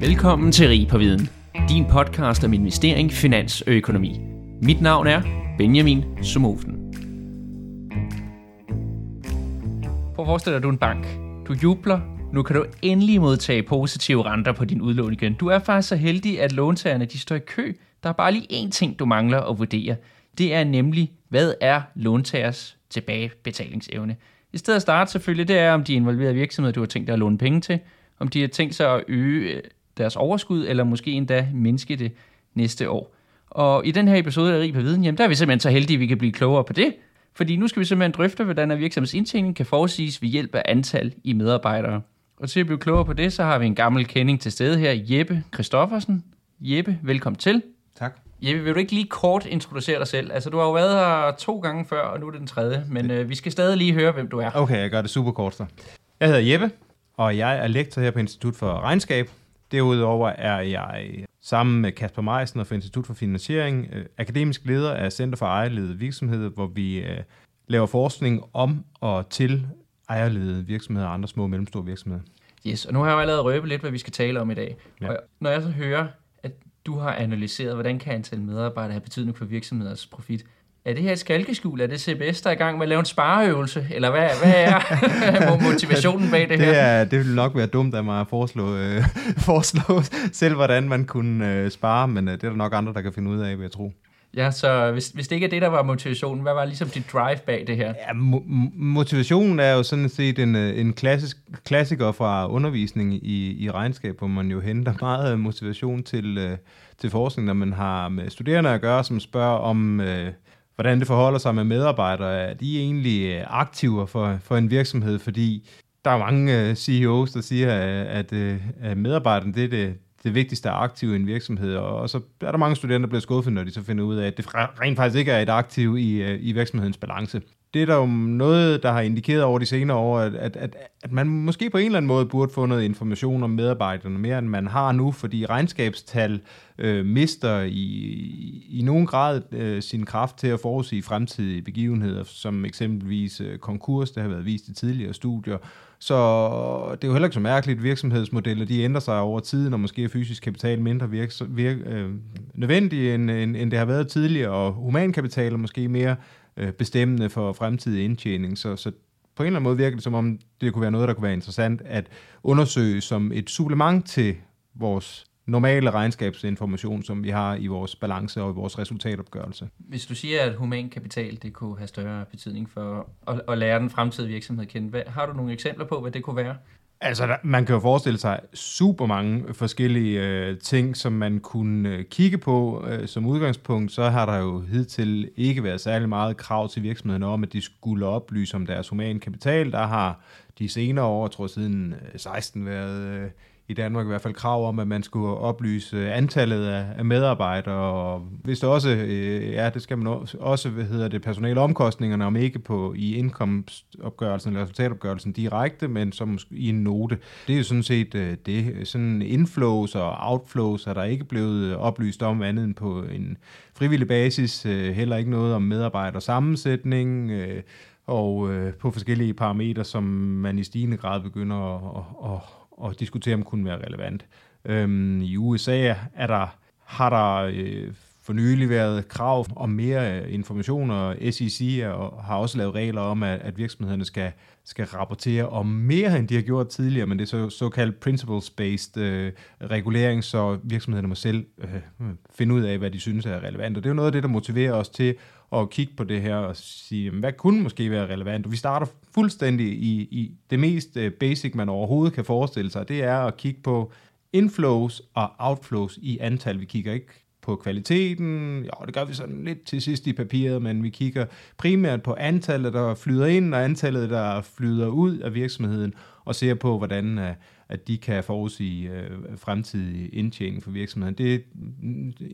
Velkommen til Rig på Viden, din podcast om investering, finans og økonomi. Mit navn er Benjamin Sumofen. Prøv at forestille dig, at du er en bank. Du jubler. Nu kan du endelig modtage positive renter på din udlån igen. Du er faktisk så heldig, at låntagerne de står i kø. Der er bare lige én ting, du mangler at vurdere. Det er nemlig, hvad er låntagers tilbagebetalingsevne? I stedet at starte selvfølgelig, det er, om de involverede virksomheder, du har tænkt dig at låne penge til, om de har tænkt sig at øge deres overskud, eller måske endda mindske det næste år. Og i den her episode af Rig på Viden, jamen, der er vi simpelthen så heldige, at vi kan blive klogere på det. Fordi nu skal vi simpelthen drøfte, hvordan en virksomheds indtjening kan forudsiges ved hjælp af antal i medarbejdere. Og til at blive klogere på det, så har vi en gammel kending til stede her, Jeppe Christoffersen. Jeppe, velkommen til. Tak. Jeppe, vil du ikke lige kort introducere dig selv? Altså, du har jo været her to gange før, og nu er det den tredje, men øh, vi skal stadig lige høre, hvem du er. Okay, jeg gør det super kort så. Jeg hedder Jeppe, og jeg er lektor her på Institut for Regnskab. Derudover er jeg sammen med Kasper Meisen fra Institut for Finansiering øh, akademisk leder af Center for Ejerledede Virksomheder, hvor vi øh, laver forskning om og til ejerledede virksomheder og andre små og mellemstore virksomheder. Yes, og nu har jeg jo allerede røbet lidt, hvad vi skal tale om i dag. Ja. Og når jeg så hører, at du har analyseret, hvordan kan antal medarbejdere have betydning for virksomheders profit, er det her et skalkeskjul? Er det CBS, der er i gang med at lave en spareøvelse? Eller hvad, hvad er motivationen bag det her? Det, er, det vil nok være dumt af mig at foreslå, øh, foreslå selv, hvordan man kunne øh, spare, men øh, det er der nok andre, der kan finde ud af, vil jeg tro. Ja, så hvis, hvis det ikke er det, der var motivationen, hvad var ligesom dit drive bag det her? Ja, mo- motivationen er jo sådan set en, øh, en klassisk, klassiker fra undervisning i, i regnskab, hvor man jo henter meget motivation til, øh, til forskning, når man har med studerende at gøre, som spørger om, øh, hvordan det forholder sig med medarbejdere. Er de egentlig øh, aktiver for, for en virksomhed? Fordi der er mange øh, CEOs, der siger, øh, at, at medarbejderne det er det, det vigtigste aktiv i en virksomhed, og så er der mange studenter, der bliver skuffet, når de så finder ud af, at det rent faktisk ikke er et aktiv i, i virksomhedens balance. Det er der jo noget, der har indikeret over de senere år, at, at, at, at man måske på en eller anden måde burde få noget information om medarbejderne, mere end man har nu, fordi regnskabstal øh, mister i, i nogen grad øh, sin kraft til at forudsige fremtidige begivenheder, som eksempelvis øh, konkurs, det har været vist i tidligere studier, så det er jo heller ikke så mærkeligt, at virksomhedsmodeller de ændrer sig over tiden, og måske er fysisk kapital mindre virk, vir- øh, nødvendig, end, end, end det har været tidligere, og humankapital er måske mere øh, bestemmende for fremtidig indtjening. Så, så på en eller anden måde virker det som om, det kunne være noget, der kunne være interessant at undersøge som et supplement til vores normale regnskabsinformation, som vi har i vores balance og i vores resultatopgørelse. Hvis du siger, at human kapital det kunne have større betydning for at, at lære den fremtidige virksomhed at kende, hvad, har du nogle eksempler på, hvad det kunne være? Altså, der, man kan jo forestille sig super mange forskellige øh, ting, som man kunne øh, kigge på. Øh, som udgangspunkt, så har der jo hidtil ikke været særlig meget krav til virksomhederne om, at de skulle oplyse om deres human kapital. Der har de senere år, tror jeg siden 16, været øh, i Danmark i hvert fald krav om, at man skulle oplyse antallet af, medarbejdere, og hvis det også, øh, ja, det skal man også, hvad hedder det, personaleomkostningerne, om ikke på i indkomstopgørelsen eller resultatopgørelsen direkte, men som i en note. Det er jo sådan set øh, det. Sådan inflows og outflows er der ikke blevet øh, oplyst om andet end på en frivillig basis, øh, heller ikke noget om medarbejdersammensætning, øh, og øh, på forskellige parametre, som man i stigende grad begynder at, at, at og diskutere, om kunne være relevant. Øhm, I USA er der, har der øh, for nylig været krav om mere øh, information, og SEC er, har også lavet regler om, at, at virksomhederne skal, skal rapportere om mere, end de har gjort tidligere, men det er så, såkaldt principles-based øh, regulering, så virksomhederne må selv øh, finde ud af, hvad de synes er relevant. Og det er jo noget af det, der motiverer os til at kigge på det her og sige, hvad kunne måske være relevant? Og vi starter fuldstændig i, i det mest øh, basic, man overhovedet kan forestille sig. Det er at kigge på inflows og outflows i antal. Vi kigger ikke på kvaliteten, ja, det gør vi sådan lidt til sidst i papiret, men vi kigger primært på antallet, der flyder ind, og antallet, der flyder ud af virksomheden, og ser på, hvordan øh, at de kan forudsige øh, fremtidig indtjening for virksomheden. Det er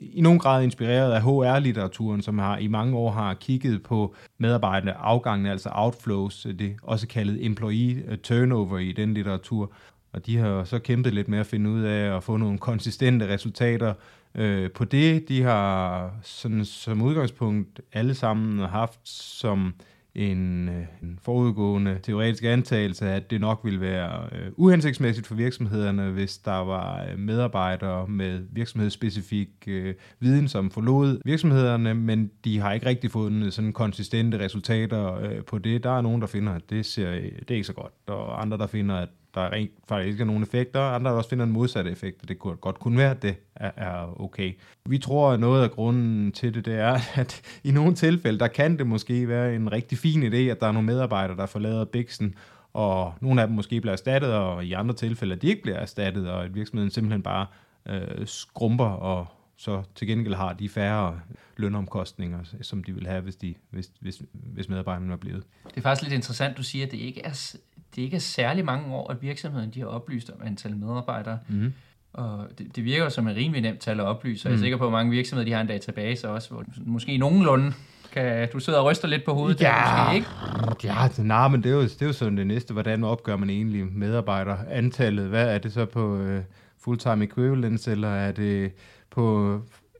i nogen grad inspireret af HR-litteraturen, som har i mange år har kigget på medarbejderne afgangene, altså outflows, det også kaldet employee øh, turnover i den litteratur. Og de har så kæmpet lidt med at finde ud af at få nogle konsistente resultater øh, på det. De har sådan, som udgangspunkt alle sammen haft som en, øh, en forudgående teoretisk antagelse, at det nok ville være øh, uhensigtsmæssigt for virksomhederne, hvis der var øh, medarbejdere med virksomhedsspecifik øh, viden, som forlod virksomhederne, men de har ikke rigtig fundet sådan konsistente resultater øh, på det. Der er nogen, der finder, at det, ser, det er ikke så godt, og andre, der finder, at der rent faktisk ikke er nogen effekter, andre der også finder en modsatte effekt, og det kunne godt kunne være, at det er, er okay. Vi tror, at noget af grunden til det, det er, at i nogle tilfælde, der kan det måske være en rigtig fin idé, at der er nogle medarbejdere, der forlader Bixen, og nogle af dem måske bliver erstattet, og i andre tilfælde, at de ikke bliver erstattet, og at virksomheden simpelthen bare øh, skrumper og så til gengæld har de færre lønomkostninger, som de vil have, hvis, de, hvis, hvis, hvis medarbejderne er blevet. Det er faktisk lidt interessant, du siger, at det ikke er, det ikke er særlig mange år, at virksomheden de har oplyst om antal medarbejdere. Mm. Og det, det virker som et rimelig nemt tal at oplyse, og jeg er mm. sikker på, at mange virksomheder de har en database også, hvor måske nogenlunde kan du sidde og ryste lidt på hovedet ja, der, måske, ikke? Ja, nej, men det er, jo, det er jo sådan det næste. Hvordan opgør man egentlig medarbejder antallet? Hvad er det så på uh, full-time equivalence, eller er det på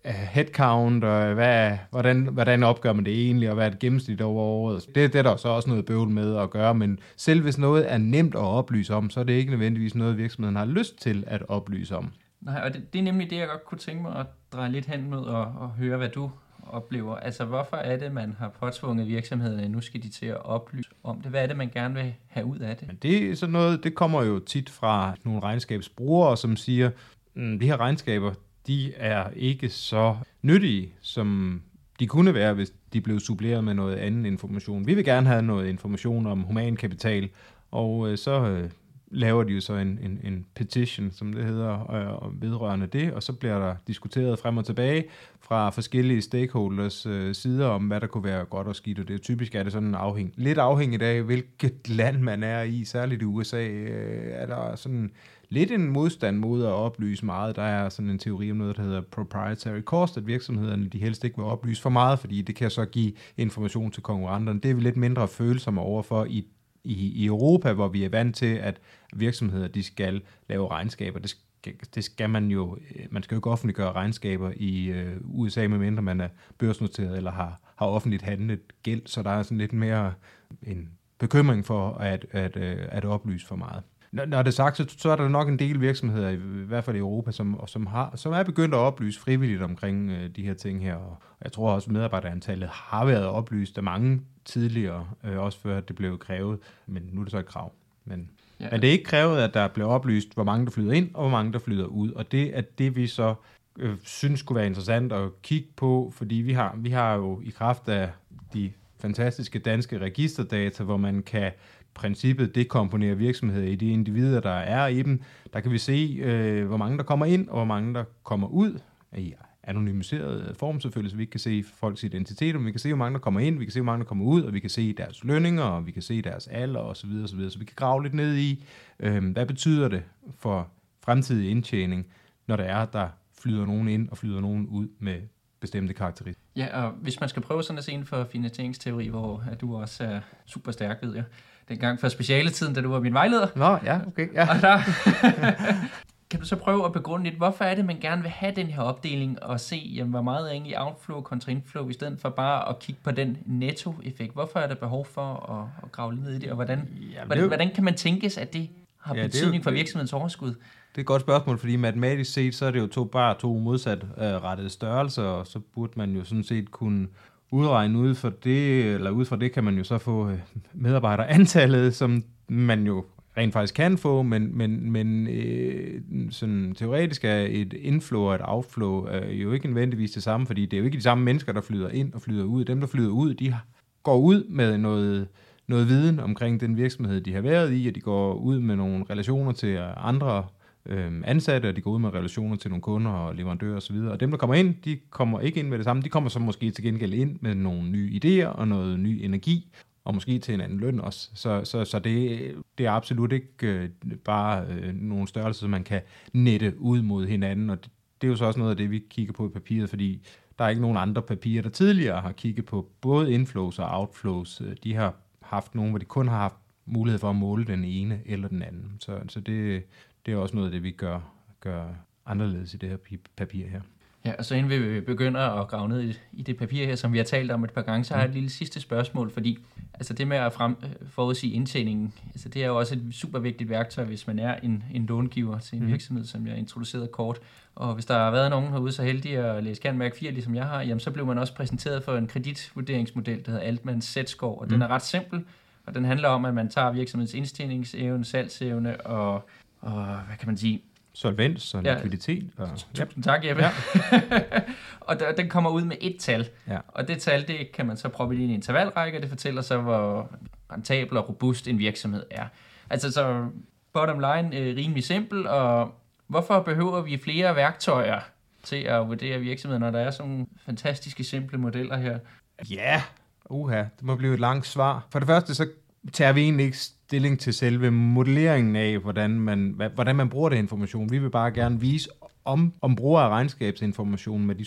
headcount, og hvad, hvordan, hvordan opgør man det egentlig, og hvad er det gennemsnit over året. Det, det er der så også noget bøvl med at gøre, men selv hvis noget er nemt at oplyse om, så er det ikke nødvendigvis noget, virksomheden har lyst til at oplyse om. Nej, og det, det er nemlig det, jeg godt kunne tænke mig at dreje lidt hen mod og, og høre, hvad du oplever. Altså, hvorfor er det, man har påtvunget virksomhederne, nu skal de til at oplyse om det? Hvad er det, man gerne vil have ud af det? Men det er sådan noget, det kommer jo tit fra nogle regnskabsbrugere, som siger, mm, de her regnskaber, de er ikke så nyttige, som de kunne være, hvis de blev suppleret med noget anden information. Vi vil gerne have noget information om humankapital, og øh, så øh, laver de jo så en, en, en petition, som det hedder, øh, vedrørende det, og så bliver der diskuteret frem og tilbage fra forskellige stakeholders øh, sider om, hvad der kunne være godt og skidt, og det er typisk er det sådan afhæng, lidt afhængigt af, hvilket land man er i, særligt i USA, øh, er der sådan lidt en modstand mod at oplyse meget. Der er sådan en teori om noget, der hedder proprietary cost, at virksomhederne de helst ikke vil oplyse for meget, fordi det kan så give information til konkurrenterne. Det er vi lidt mindre følsomme overfor i i, i Europa, hvor vi er vant til, at virksomheder de skal lave regnskaber. Det skal, det skal man jo, øh, man skal jo ikke offentliggøre regnskaber i øh, USA, medmindre man er børsnoteret eller har, har offentligt handlet gæld, så der er sådan lidt mere en bekymring for at, at, at, at oplyse for meget. Når, når det er sagt, så, så er der nok en del virksomheder, i, i hvert fald i Europa, som, som, har, som er begyndt at oplyse frivilligt omkring øh, de her ting her. Og jeg tror også, at medarbejderantallet har været oplyst af mange tidligere, øh, også før det blev krævet, men nu er det så et krav. Men, ja. men det er ikke krævet, at der bliver oplyst, hvor mange der flyder ind, og hvor mange der flyder ud. Og det er det, vi så øh, synes kunne være interessant at kigge på, fordi vi har, vi har jo i kraft af de fantastiske danske registerdata, hvor man kan princippet dekomponere virksomheder i de individer, der er i dem. Der kan vi se, øh, hvor mange der kommer ind, og hvor mange der kommer ud i anonymiseret form selvfølgelig, så vi ikke kan se folks identitet, men vi kan se, hvor mange der kommer ind, vi kan se, hvor mange der kommer ud, og vi kan se deres lønninger, og vi kan se deres alder osv. Så, videre, så, videre. så vi kan grave lidt ned i, øh, hvad betyder det for fremtidig indtjening, når der er, der flyder nogen ind og flyder nogen ud med bestemte karakteristika. Ja, og hvis man skal prøve sådan at se inden for finansieringsteori, hvor at du også er super stærk, ved jeg, dengang for specialetiden, da du var min vejleder. Nå, ja, okay. Ja. Og der, kan du så prøve at begrunde lidt, hvorfor er det, man gerne vil have den her opdeling og se, jamen, hvor meget er egentlig outflow kontra inflow, i stedet for bare at kigge på den netto-effekt? Hvorfor er der behov for at, at grave lidt ned i det, og hvordan, jamen, hvordan, jo... hvordan kan man tænkes, at det har ja, betydning det jo, for virksomhedens overskud? Det er et godt spørgsmål, fordi matematisk set, så er det jo to, bare to modsat uh, rettede størrelser, og så burde man jo sådan set kunne udregne ud for det, eller ud fra det kan man jo så få øh, medarbejderantallet, som man jo rent faktisk kan få, men, men, men øh, sådan teoretisk er et inflow og et outflow er jo ikke nødvendigvis det samme, fordi det er jo ikke de samme mennesker, der flyder ind og flyder ud. Dem, der flyder ud, de går ud med noget, noget viden omkring den virksomhed, de har været i, og de går ud med nogle relationer til andre øh, ansatte, og de går ud med relationer til nogle kunder og leverandører osv. Og, og dem, der kommer ind, de kommer ikke ind med det samme. De kommer så måske til gengæld ind med nogle nye idéer og noget ny energi, og måske til en anden løn også. Så, så, så det, det er absolut ikke øh, bare øh, nogle størrelser, som man kan nette ud mod hinanden, og det, det er jo så også noget af det, vi kigger på i papiret, fordi der er ikke nogen andre papirer, der tidligere har kigget på både inflows og outflows. Øh, de har haft nogen, hvor de kun har haft mulighed for at måle den ene eller den anden. Så, så det, det er også noget af det, vi gør, gør anderledes i det her papir her. Ja, og så inden vi begynder at grave ned i, i det papir her, som vi har talt om et par gange, så har jeg et lille sidste spørgsmål, fordi altså det med at frem, forudsige indtjeningen, altså det er jo også et super vigtigt værktøj, hvis man er en, en långiver til en mm. virksomhed, som jeg introducerede kort. Og hvis der har været nogen herude så heldige at læse Kernmærk 4, ligesom jeg har, jamen så blev man også præsenteret for en kreditvurderingsmodel, der hedder Altmans Z-score, og mm. den er ret simpel, og den handler om, at man tager virksomhedens indtjeningsevne, salgsevne og, og hvad kan man sige, solvens og likviditet. Ja. Og, Tusind tak, Jeppe. Ja. og der, den kommer ud med et tal, ja. og det tal, det kan man så proppe ind i en intervalrække, og det fortæller så, hvor rentabel og robust en virksomhed er. Altså så bottom line, øh, rimelig simpel, og hvorfor behøver vi flere værktøjer til at vurdere virksomheder, når der er sådan nogle fantastiske, simple modeller her? Ja, uha, det må blive et langt svar. For det første, så tager vi egentlig ikke stilling til selve modelleringen af, hvordan man, hvordan man bruger det information. Vi vil bare gerne vise, om, om bruger af regnskabsinformation med de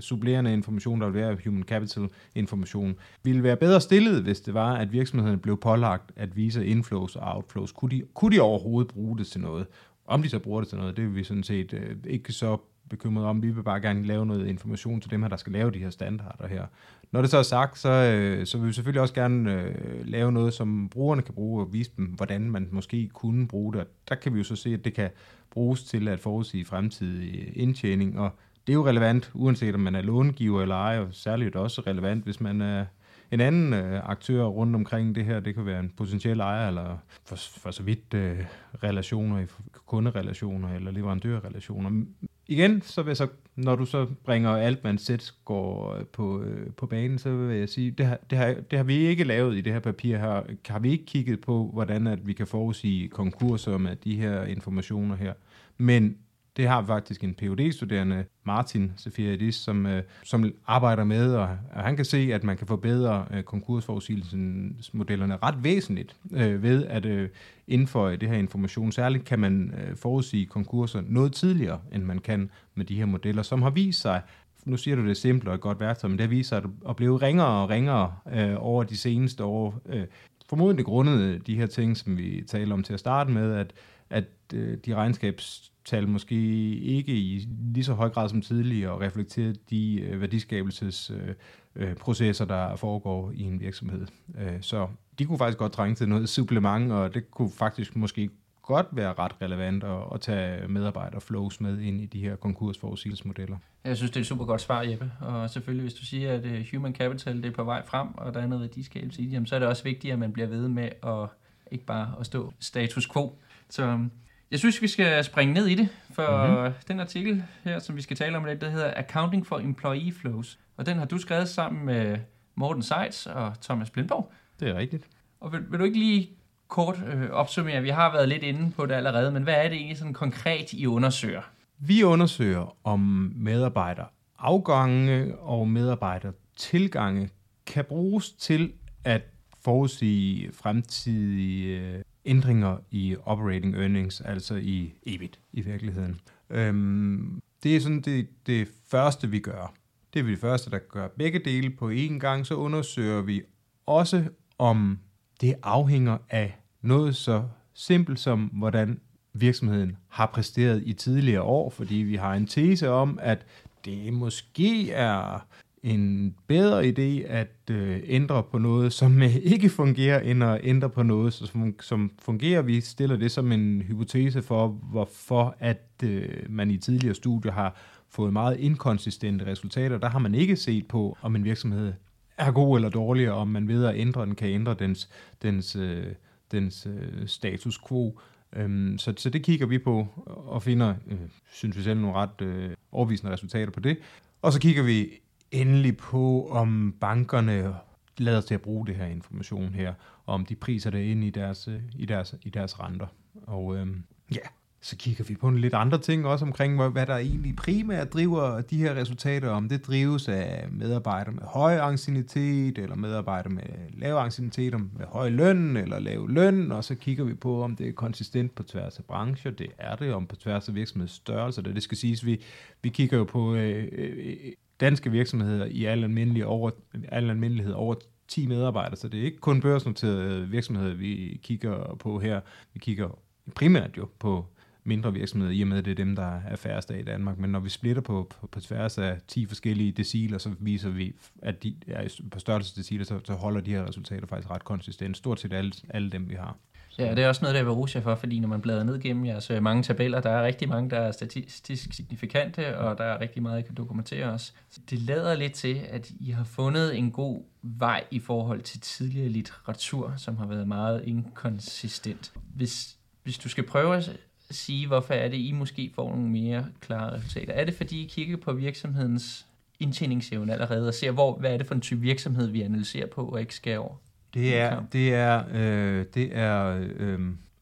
supplerende information, der vil være human capital information, ville være bedre stillet, hvis det var, at virksomheden blev pålagt at vise inflows og outflows. Kunne de, kunne de overhovedet bruge det til noget? Om de så bruger det til noget, det vil vi sådan set øh, ikke så bekymret om. Vi vil bare gerne lave noget information til dem her, der skal lave de her standarder her. Når det så er sagt, så, øh, så vil vi selvfølgelig også gerne øh, lave noget, som brugerne kan bruge og vise dem, hvordan man måske kunne bruge det. Der kan vi jo så se, at det kan bruges til at forudsige fremtidig øh, indtjening, og det er jo relevant, uanset om man er långiver eller ej, og særligt også relevant, hvis man er en anden øh, aktør rundt omkring det her. Det kan være en potentiel ejer, eller for, for så vidt øh, relationer, kunderelationer eller leverandørrelationer igen, så vil jeg så, når du så bringer Altman sæt går øh, på, øh, på banen, så vil jeg sige, det har, det, har, det har vi ikke lavet i det her papir her. Har vi ikke kigget på, hvordan at vi kan forudsige konkurser med de her informationer her. Men det har faktisk en phd studerende Martin Sefiridis, som, øh, som arbejder med, og, og han kan se, at man kan forbedre øh, konkursforudsigelsesmodellerne ret væsentligt øh, ved at øh, indføje det her information. Særligt kan man øh, forudsige konkurser noget tidligere, end man kan med de her modeller, som har vist sig nu siger du det simpelt og et godt værktøj, men det viser sig at blive ringere og ringere øh, over de seneste år. Øh, formodentlig grundet de her ting, som vi taler om til at starte med, at, at øh, de regnskabs tal måske ikke i lige så høj grad som tidligere og reflektere de øh, værdiskabelsesprocesser, øh, øh der foregår i en virksomhed. Øh, så de kunne faktisk godt trænge til noget supplement, og det kunne faktisk måske godt være ret relevant at, at tage medarbejderflows med ind i de her konkursforudsigelsesmodeller. Jeg synes, det er et super godt svar, Jeppe. Og selvfølgelig, hvis du siger, at øh, human capital det er på vej frem, og der er noget værdiskabelse i det, så er det også vigtigt, at man bliver ved med at ikke bare at stå status quo. Så øhm, jeg synes, vi skal springe ned i det, for mm-hmm. den artikel her, som vi skal tale om, det hedder Accounting for Employee Flows. Og den har du skrevet sammen med Morten Seitz og Thomas Blindborg. Det er rigtigt. Og vil, vil du ikke lige kort øh, opsummere, vi har været lidt inde på det allerede, men hvad er det egentlig sådan konkret, I undersøger? Vi undersøger, om medarbejderafgange og medarbejdertilgange kan bruges til at forudsige fremtidige ændringer i operating earnings, altså i EBIT i virkeligheden. Øhm, det er sådan det, det første, vi gør. Det er vi det første, der gør begge dele på én gang. Så undersøger vi også, om det afhænger af noget så simpelt som, hvordan virksomheden har præsteret i tidligere år, fordi vi har en tese om, at det måske er en bedre idé at øh, ændre på noget, som øh, ikke fungerer, end at ændre på noget, som, som fungerer. Vi stiller det som en hypotese for, hvorfor at øh, man i tidligere studier har fået meget inkonsistente resultater. Der har man ikke set på, om en virksomhed er god eller dårlig, og om man ved at ændre den, kan ændre dens, dens, øh, dens øh, status quo. Øhm, så, så det kigger vi på og finder, øh, synes vi selv, nogle ret øh, overvisende resultater på det. Og så kigger vi endelig på, om bankerne lader til at bruge det her information her, og om de priser det ind i deres, øh, i deres, i deres renter. Og øhm, ja, så kigger vi på en lidt andre ting også omkring, hvad der egentlig primært driver de her resultater, om det drives af medarbejdere med høj ancienitet, eller medarbejdere med lav ancienitet, med høj løn eller lav løn, og så kigger vi på, om det er konsistent på tværs af brancher, det er det, om på tværs af virksomhedsstørrelse, det, det skal siges, vi, vi kigger jo på øh, øh, danske virksomheder i al, almindelighed over, al almindelighed over 10 medarbejdere, så det er ikke kun børsnoterede virksomheder, vi kigger på her. Vi kigger primært jo på mindre virksomheder, i og med, at det er dem, der er færrest af i Danmark. Men når vi splitter på, på, på tværs af 10 forskellige deciler, så viser vi, at de er på størrelsesdeciler, så, så holder de her resultater faktisk ret konsistent. Stort set alle, alle dem, vi har. Ja, det er også noget, der vil rose jer for, fordi når man bladrer ned gennem jeres øh, mange tabeller, der er rigtig mange, der er statistisk signifikante, og der er rigtig meget, I kan dokumentere os. Det lader lidt til, at I har fundet en god vej i forhold til tidligere litteratur, som har været meget inkonsistent. Hvis, hvis du skal prøve at sige, hvorfor er det, I måske får nogle mere klare resultater? Er det, fordi I kigger på virksomhedens indtjeningsevne allerede, og ser, hvor, hvad er det for en type virksomhed, vi analyserer på, og ikke skal over? Det er, det er, øh, det er, øh,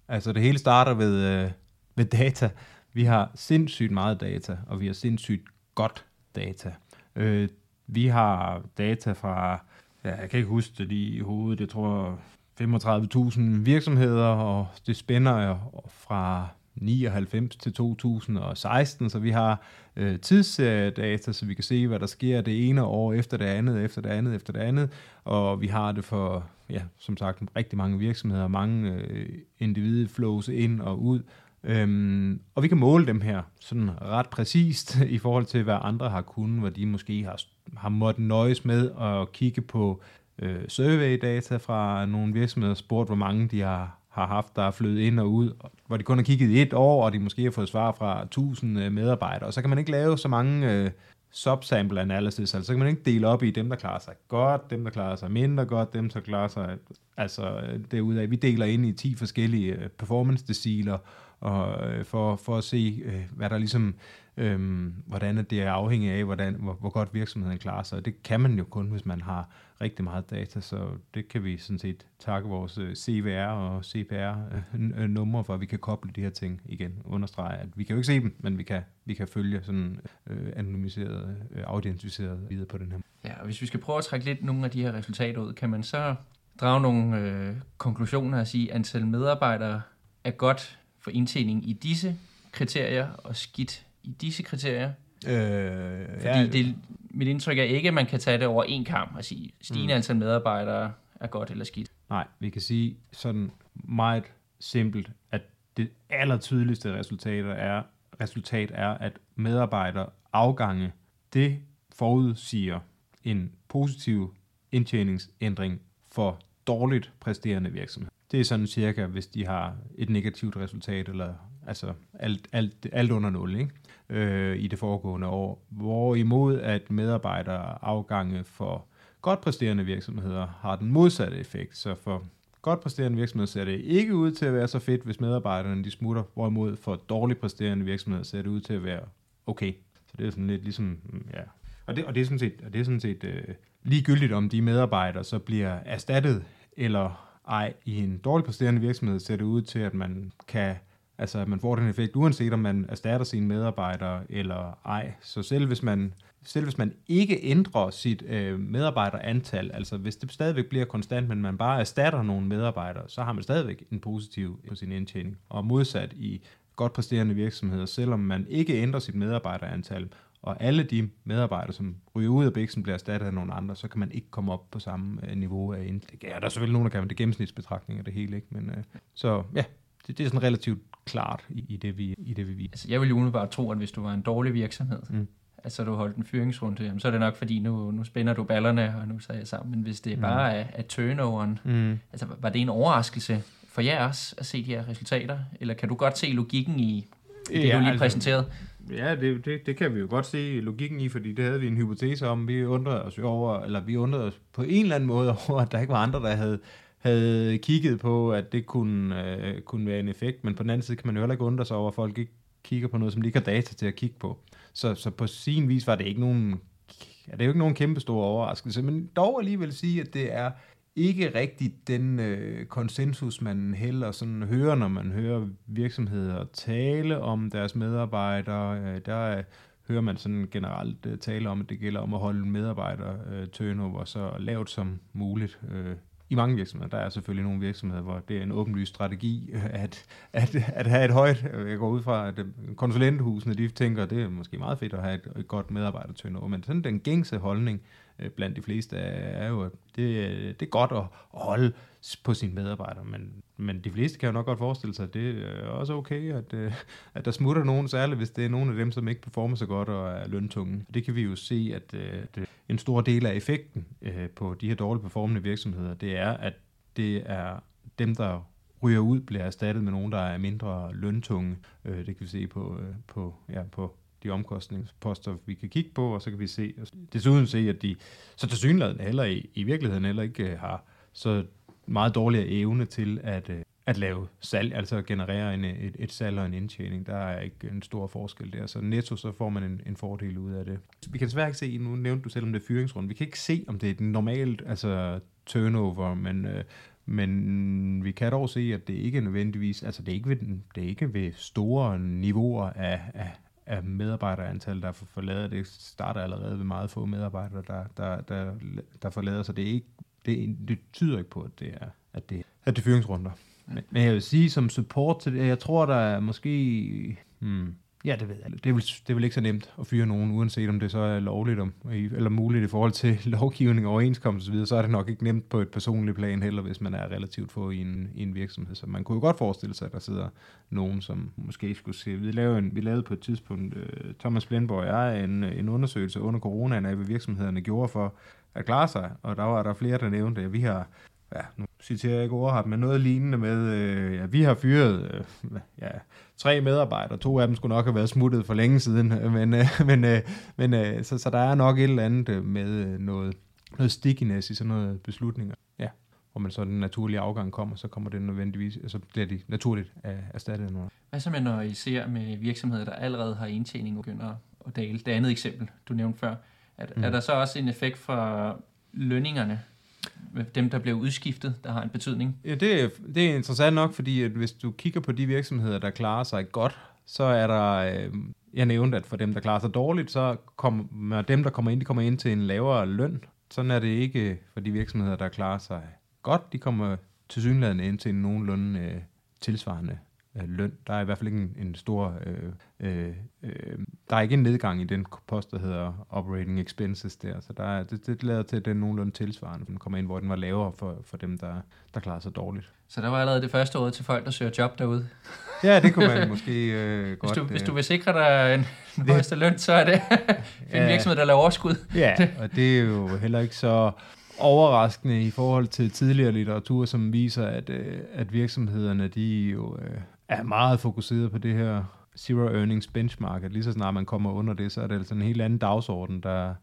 altså det hele starter ved, øh, ved data. Vi har sindssygt meget data, og vi har sindssygt godt data. Øh, vi har data fra, ja, jeg kan ikke huske det lige i hovedet, jeg tror 35.000 virksomheder, og det spænder fra 99 til 2016, så vi har øh, tidsdata, så vi kan se, hvad der sker det ene år efter det andet, efter det andet, efter det andet, og vi har det for, ja, som sagt, rigtig mange virksomheder, mange øh, individuelle flows ind og ud, Øhm, og vi kan måle dem her sådan ret præcist i forhold til, hvad andre har kunnet, hvor de måske har, har måttet nøjes med at kigge på øh, survey-data fra nogle virksomheder, spurgt, hvor mange de har har haft, der er flyttet ind og ud, hvor de kun har kigget i et år, og de måske har fået svar fra 1000 øh, medarbejdere. Og så kan man ikke lave så mange øh, subsample analysis, altså så kan man ikke dele op i dem, der klarer sig godt, dem, der klarer sig mindre godt, dem, der klarer sig, altså øh, derudaf. Vi deler ind i 10 forskellige øh, performance deciler, og øh, for, for at se, øh, hvad der ligesom, øhm, hvordan det er afhængigt af, hvordan, hvor, hvor godt virksomheden klarer sig. Og det kan man jo kun, hvis man har rigtig meget data, så det kan vi sådan set takke vores øh, CVR og CPR-numre øh, øh, for, at vi kan koble de her ting igen. Understrege, at vi kan jo ikke se dem, men vi kan, vi kan følge sådan øh, anonymiseret, øh, audentificeret videre på den her. Ja, og hvis vi skal prøve at trække lidt nogle af de her resultater ud, kan man så drage nogle øh, konklusioner og sige, at antal medarbejdere er godt for indtjening i disse kriterier og skidt i disse kriterier? Øh, Fordi ja, det, mit indtryk er ikke, at man kan tage det over en kamp og sige, stigende mm. antal medarbejdere er godt eller skidt. Nej, vi kan sige sådan meget simpelt, at det allertydeligste resultat er, resultat er, at medarbejdere afgange, det forudsiger en positiv indtjeningsændring for dårligt præsterende virksomhed. Det er sådan cirka, hvis de har et negativt resultat, eller altså alt, alt, alt under nul ikke? Øh, i det foregående år. Hvorimod at medarbejdere afgange for godt præsterende virksomheder har den modsatte effekt. Så for godt præsterende virksomheder ser det ikke ud til at være så fedt, hvis medarbejderne de smutter, hvorimod for dårligt præsterende virksomheder ser det ud til at være okay. Så det er sådan lidt ligesom, mm, ja. Og det, og det er sådan set, og det er sådan set øh, ligegyldigt, om de medarbejdere så bliver erstattet eller ej, i en dårligt præsterende virksomhed ser det ud til, at man kan Altså, at man får den effekt, uanset om man erstatter sine medarbejdere eller ej. Så selv hvis man, selv hvis man ikke ændrer sit øh, medarbejderantal, altså hvis det stadigvæk bliver konstant, men man bare erstatter nogle medarbejdere, så har man stadigvæk en positiv på sin indtjening. Og modsat i godt præsterende virksomheder, selvom man ikke ændrer sit medarbejderantal, og alle de medarbejdere, som ryger ud af bæksen, bliver erstattet af nogle andre, så kan man ikke komme op på samme øh, niveau af indtægt. Ja, der er selvfølgelig nogen, der kan, men det er gennemsnitsbetragtning af det hele, ikke? Men, øh, så ja, det, det er sådan relativt klart i, i, det, vi, i det, vi viser. Altså, jeg vil jo umiddelbart tro, at hvis du var en dårlig virksomhed, mm. altså du holdt en fyringsrunde, jamen, så er det nok, fordi nu, nu spænder du ballerne, og nu så jeg sammen. Men hvis det mm. bare er, er turnoveren, mm. altså var det en overraskelse for jer også at se de her resultater? Eller kan du godt se logikken i, i det, ja, du lige altså, præsenteret? Ja, det, det, det kan vi jo godt se logikken i, fordi det havde vi en hypotese om. Vi undrede os over, eller vi undrede os på en eller anden måde over, at der ikke var andre, der havde havde kigget på, at det kunne, øh, kunne være en effekt, men på den anden side kan man jo heller ikke undre sig over, at folk ikke kigger på noget, som de ikke har data til at kigge på. Så, så på sin vis var det ikke nogen, er det jo ikke nogen kæmpe store overraskelse, men dog alligevel sige, at det er ikke rigtigt den øh, konsensus, man heller sådan hører, når man hører virksomheder tale om deres medarbejdere. Øh, der øh, hører man sådan generelt øh, tale om, at det gælder om at holde medarbejder øh, turnover så lavt som muligt. Øh, i mange virksomheder. Der er selvfølgelig nogle virksomheder, hvor det er en åbenlyst strategi at, at, at have et højt, jeg går ud fra, at konsulenthusene, de tænker, at det er måske meget fedt at have et, et godt medarbejdertønder, men sådan den gængse holdning øh, blandt de fleste er, er jo, at det, det er godt at holde på sine medarbejdere, men men de fleste kan jo nok godt forestille sig, at det er også okay, at, øh, at der smutter nogen, særligt hvis det er nogen af dem, som ikke performer så godt og er løntunge. Det kan vi jo se, at, øh, at en stor del af effekten øh, på de her dårligt performende virksomheder, det er, at det er dem, der ryger ud, bliver erstattet med nogen, der er mindre løntunge. Øh, det kan vi se på, på, ja, på de omkostningsposter, vi kan kigge på, og så kan vi se, desuden se, at de så til synligheden heller i, i virkeligheden heller ikke har så meget dårligere evne til at, øh, at lave salg, altså generere en, et, et salg og en indtjening. Der er ikke en stor forskel der. Så netto, så får man en, en fordel ud af det. Vi kan desværre ikke se, nu nævnte du selv om det er fyringsrunde, vi kan ikke se, om det er et normalt altså turnover, men, øh, men vi kan dog se, at det ikke er nødvendigvis, altså det er ikke ved, det er ikke ved store niveauer af, af, af medarbejderantal, der forlader. Det starter allerede ved meget få medarbejdere, der, der, der, der forlader, så det, er ikke, det, det tyder ikke på, at det er, at det, at det er fyringsrunder. Men, men jeg vil sige, som support til det, jeg tror, der er måske... Hmm, Ja, det ved jeg. Det er, vel, det er vel ikke så nemt at fyre nogen, uanset om det så er lovligt om, eller muligt i forhold til lovgivning og overenskomst osv., så er det nok ikke nemt på et personligt plan heller, hvis man er relativt få i en, i en virksomhed. Så man kunne jo godt forestille sig, at der sidder nogen, som måske skulle se... Vi lavede, en, vi lavede på et tidspunkt, øh, Thomas Blindborg og jeg, en, en undersøgelse under coronaen af, hvad virksomhederne gjorde for at klare sig, og der var der flere, der nævnte, at vi har ja, nu citerer jeg ikke ordret, men noget lignende med, øh, ja, vi har fyret øh, ja, tre medarbejdere, to af dem skulle nok have været smuttet for længe siden, men, øh, men, øh, men øh, så, så der er nok et eller andet øh, med øh, noget, noget stickiness i sådan noget beslutninger. Ja, hvor man så den naturlige afgang kommer, så kommer det nødvendigvis, så bliver de naturligt erstattet noget. Hvad så med, når I ser med virksomheder, der allerede har indtjening og begynder at dale? Det andet eksempel, du nævnte før. Er, mm. er der så også en effekt fra lønningerne dem, der bliver udskiftet, der har en betydning? Ja, det er, det er interessant nok, fordi at hvis du kigger på de virksomheder, der klarer sig godt, så er der, øh, jeg nævnte, at for dem, der klarer sig dårligt, så kommer dem, der kommer ind, de kommer ind til en lavere løn. Sådan er det ikke for de virksomheder, der klarer sig godt. De kommer til synligheden ind til en nogenlunde øh, tilsvarende øh, løn. Der er i hvert fald ikke en, en stor... Øh, øh, øh, der er ikke en nedgang i den post, der hedder operating expenses der, så der er, det, det lader til, at den nogenlunde tilsvarende, den kommer ind, hvor den var lavere for, for dem, der, der klarer sig dårligt. Så der var allerede det første råd til folk, der søger job derude? ja, det kunne man måske øh, godt... Hvis du, hvis du vil sikre dig en, en højeste løn, så er det en virksomhed, der laver overskud. ja, og det er jo heller ikke så overraskende i forhold til tidligere litteratur, som viser, at, øh, at virksomhederne de jo øh, er meget fokuseret på det her zero earnings benchmark, at lige så snart man kommer under det, så er det altså en helt anden dagsorden, der,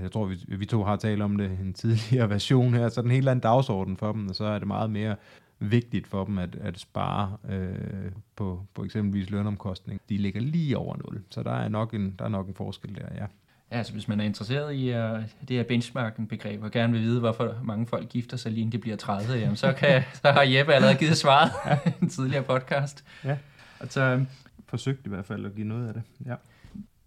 jeg tror, vi, vi to har talt om det i en tidligere version her, så er det en helt anden dagsorden for dem, og så er det meget mere vigtigt for dem at, at spare øh, på, på eksempelvis lønomkostning. De ligger lige over 0, så der er nok en, der er nok en forskel der, ja. Ja, altså hvis man er interesseret i uh, det her benchmarking-begreb, og gerne vil vide, hvorfor mange folk gifter sig lige inden de bliver 30, jamen, så, kan, så har Jeppe allerede givet svaret i en tidligere podcast. Ja, altså forsøgt i hvert fald at give noget af det. Ja.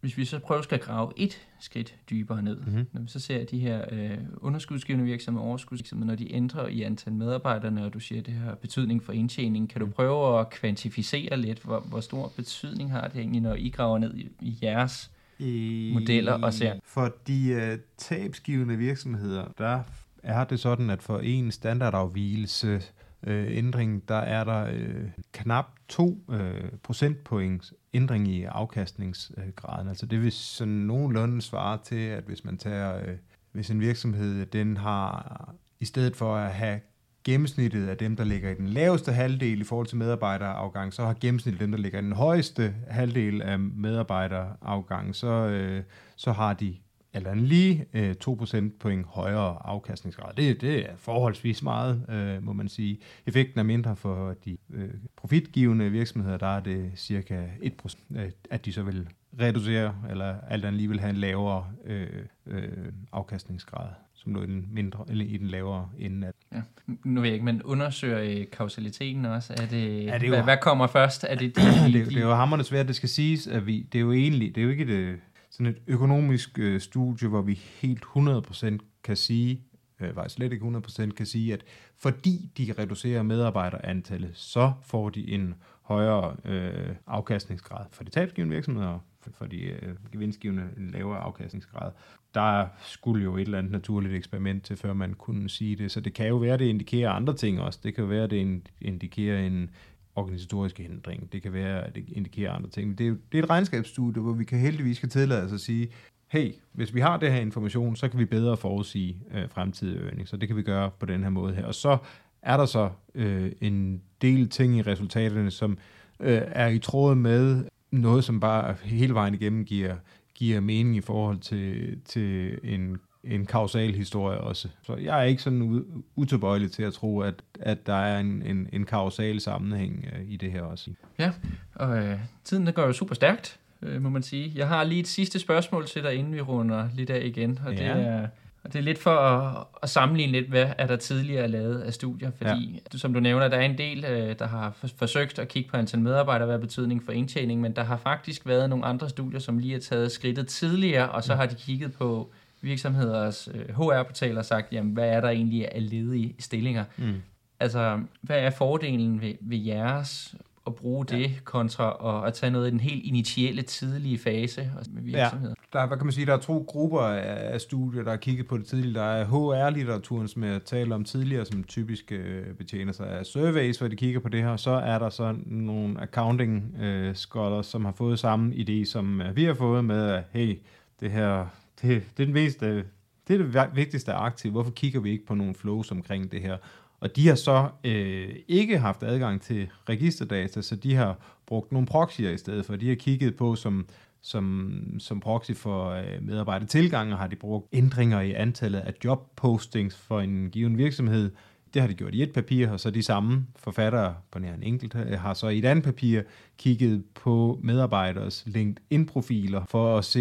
Hvis vi så prøver at grave et skridt dybere ned, mm-hmm. når vi så ser de her øh, underskudsgivende virksomheder, overskudsvirksomheder, når de ændrer i antal medarbejdere, og du siger, at det har betydning for indtjening, kan du prøve at kvantificere lidt, hvor, hvor stor betydning har det egentlig, når I graver ned i, i jeres i, modeller og ser? For de uh, tabsgivende virksomheder, der er det sådan, at for en standardafvielse øh, ændring, der er der øh, knap 2 øh, procentpoints ændring i afkastningsgraden. Altså det vil sådan nogenlunde svare til, at hvis man tager, øh, hvis en virksomhed, den har, i stedet for at have gennemsnittet af dem, der ligger i den laveste halvdel i forhold til medarbejderafgang, så har gennemsnittet dem, der ligger i den højeste halvdel af medarbejderafgang, så, øh, så har de eller en lige øh, 2 procentpoint højere afkastningsgrad. Det, det er forholdsvis meget, øh, må man sige. Effekten er mindre for de øh, profitgivende virksomheder, der er det cirka 1 procent, øh, at de så vil reducere, eller alt andet lige vil have en lavere øh, øh, afkastningsgrad som lå i den, mindre, eller i den lavere ende af ja. Nu ved jeg ikke, men undersøger øh, kausaliteten også? Er det, er det jo, hvad, hvad kommer først? Er det, de, de, det, det er jo hammerende svært, det skal siges, at vi, det er jo egentlig, det er jo ikke det, sådan et økonomisk øh, studie, hvor vi helt 100% kan sige, øh, faktisk slet ikke 100% kan sige, at fordi de reducerer medarbejderantallet, så får de en højere øh, afkastningsgrad for de tabsgivende virksomheder, for, for de øh, gevinstgivende en lavere afkastningsgrad der skulle jo et eller andet naturligt eksperiment til, før man kunne sige det. Så det kan jo være, det indikerer andre ting også. Det kan jo være, det indikerer en organisatorisk hindring. Det kan være, at det indikerer andre ting. Men det er, jo, det er et regnskabsstudie, hvor vi kan heldigvis kan tillade os at sige, hey, hvis vi har det her information, så kan vi bedre forudsige øh, fremtidige earnings, så det kan vi gøre på den her måde her. Og så er der så øh, en del ting i resultaterne, som øh, er i tråd med noget, som bare hele vejen igennem giver, giver mening i forhold til, til en, en kausal historie også. Så jeg er ikke sådan utilbøjelig til at tro, at, at der er en, en, en kausal sammenhæng øh, i det her også. Ja, og øh, tiden der går jo super stærkt, øh, må man sige. Jeg har lige et sidste spørgsmål til dig, inden vi runder lidt af igen, og ja. det er og det er lidt for at, at sammenligne lidt, hvad er der tidligere lavet af studier, fordi ja. som du nævner, der er en del, øh, der har forsøgt at kigge på antal medarbejdere, hvad betydning for indtjening, men der har faktisk været nogle andre studier, som lige har taget skridtet tidligere, og så har de kigget på virksomheders HR-portaler øh, og sagt, jamen, hvad er der egentlig af ledige stillinger? Mm. Altså, hvad er fordelen ved, ved jeres at bruge det, ja. kontra at, at tage noget i den helt initielle, tidlige fase med virksomheder. Ja. Der, er, hvad kan man sige, der er to grupper af, af studier, der har kigget på det tidligere. Der er HR-litteraturen, som jeg talte om tidligere, som typisk øh, betjener sig af surveys, hvor de kigger på det her. Så er der så nogle accounting øh, scholars, som har fået samme idé, som øh, vi har fået med, at hey, det her, det, det er den vigtigste, det er det vigtigste aktiv. Hvorfor kigger vi ikke på nogle flows omkring det her? Og de har så øh, ikke haft adgang til registerdata, så de har brugt nogle proxyer i stedet for. De har kigget på som, som, som proxy for øh, medarbejdertilgang, har de brugt ændringer i antallet af jobpostings for en given virksomhed. Det har de gjort i et papir, og så de samme forfattere på nær en enkelt øh, har så i et andet papir kigget på medarbejderes LinkedIn-profiler for at se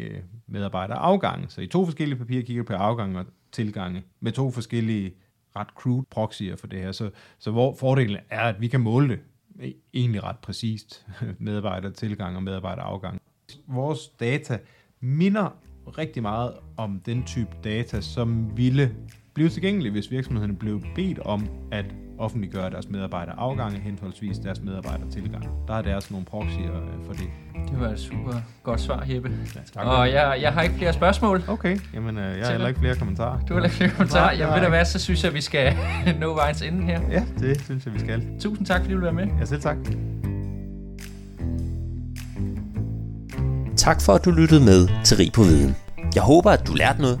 øh, medarbejderafgang. Så i to forskellige papirer kigger på afgang og tilgange med to forskellige ret crude proxyer for det her. Så, så hvor fordelen er, at vi kan måle det egentlig ret præcist, medarbejdertilgang og medarbejderafgang. Vores data minder rigtig meget om den type data, som ville blive tilgængelig, hvis virksomhederne blev bedt om at offentliggøre deres medarbejderafgange, henholdsvis deres medarbejdertilgang. Der er deres nogle proxyer øh, for det. Det var et super godt svar, Jeppe. Ja, tak. Og jeg, jeg har ikke flere spørgsmål. Okay, jamen øh, jeg har heller ikke flere kommentarer. Du har ikke flere kommentarer? Jamen ved du hvad, så synes jeg, vi skal nå vejens ende her. Ja, det synes jeg, vi skal. Tusind tak, fordi du vil være med. Ja, selv tak. Tak for, at du lyttede med til Rig på Viden. Jeg håber, at du lærte noget,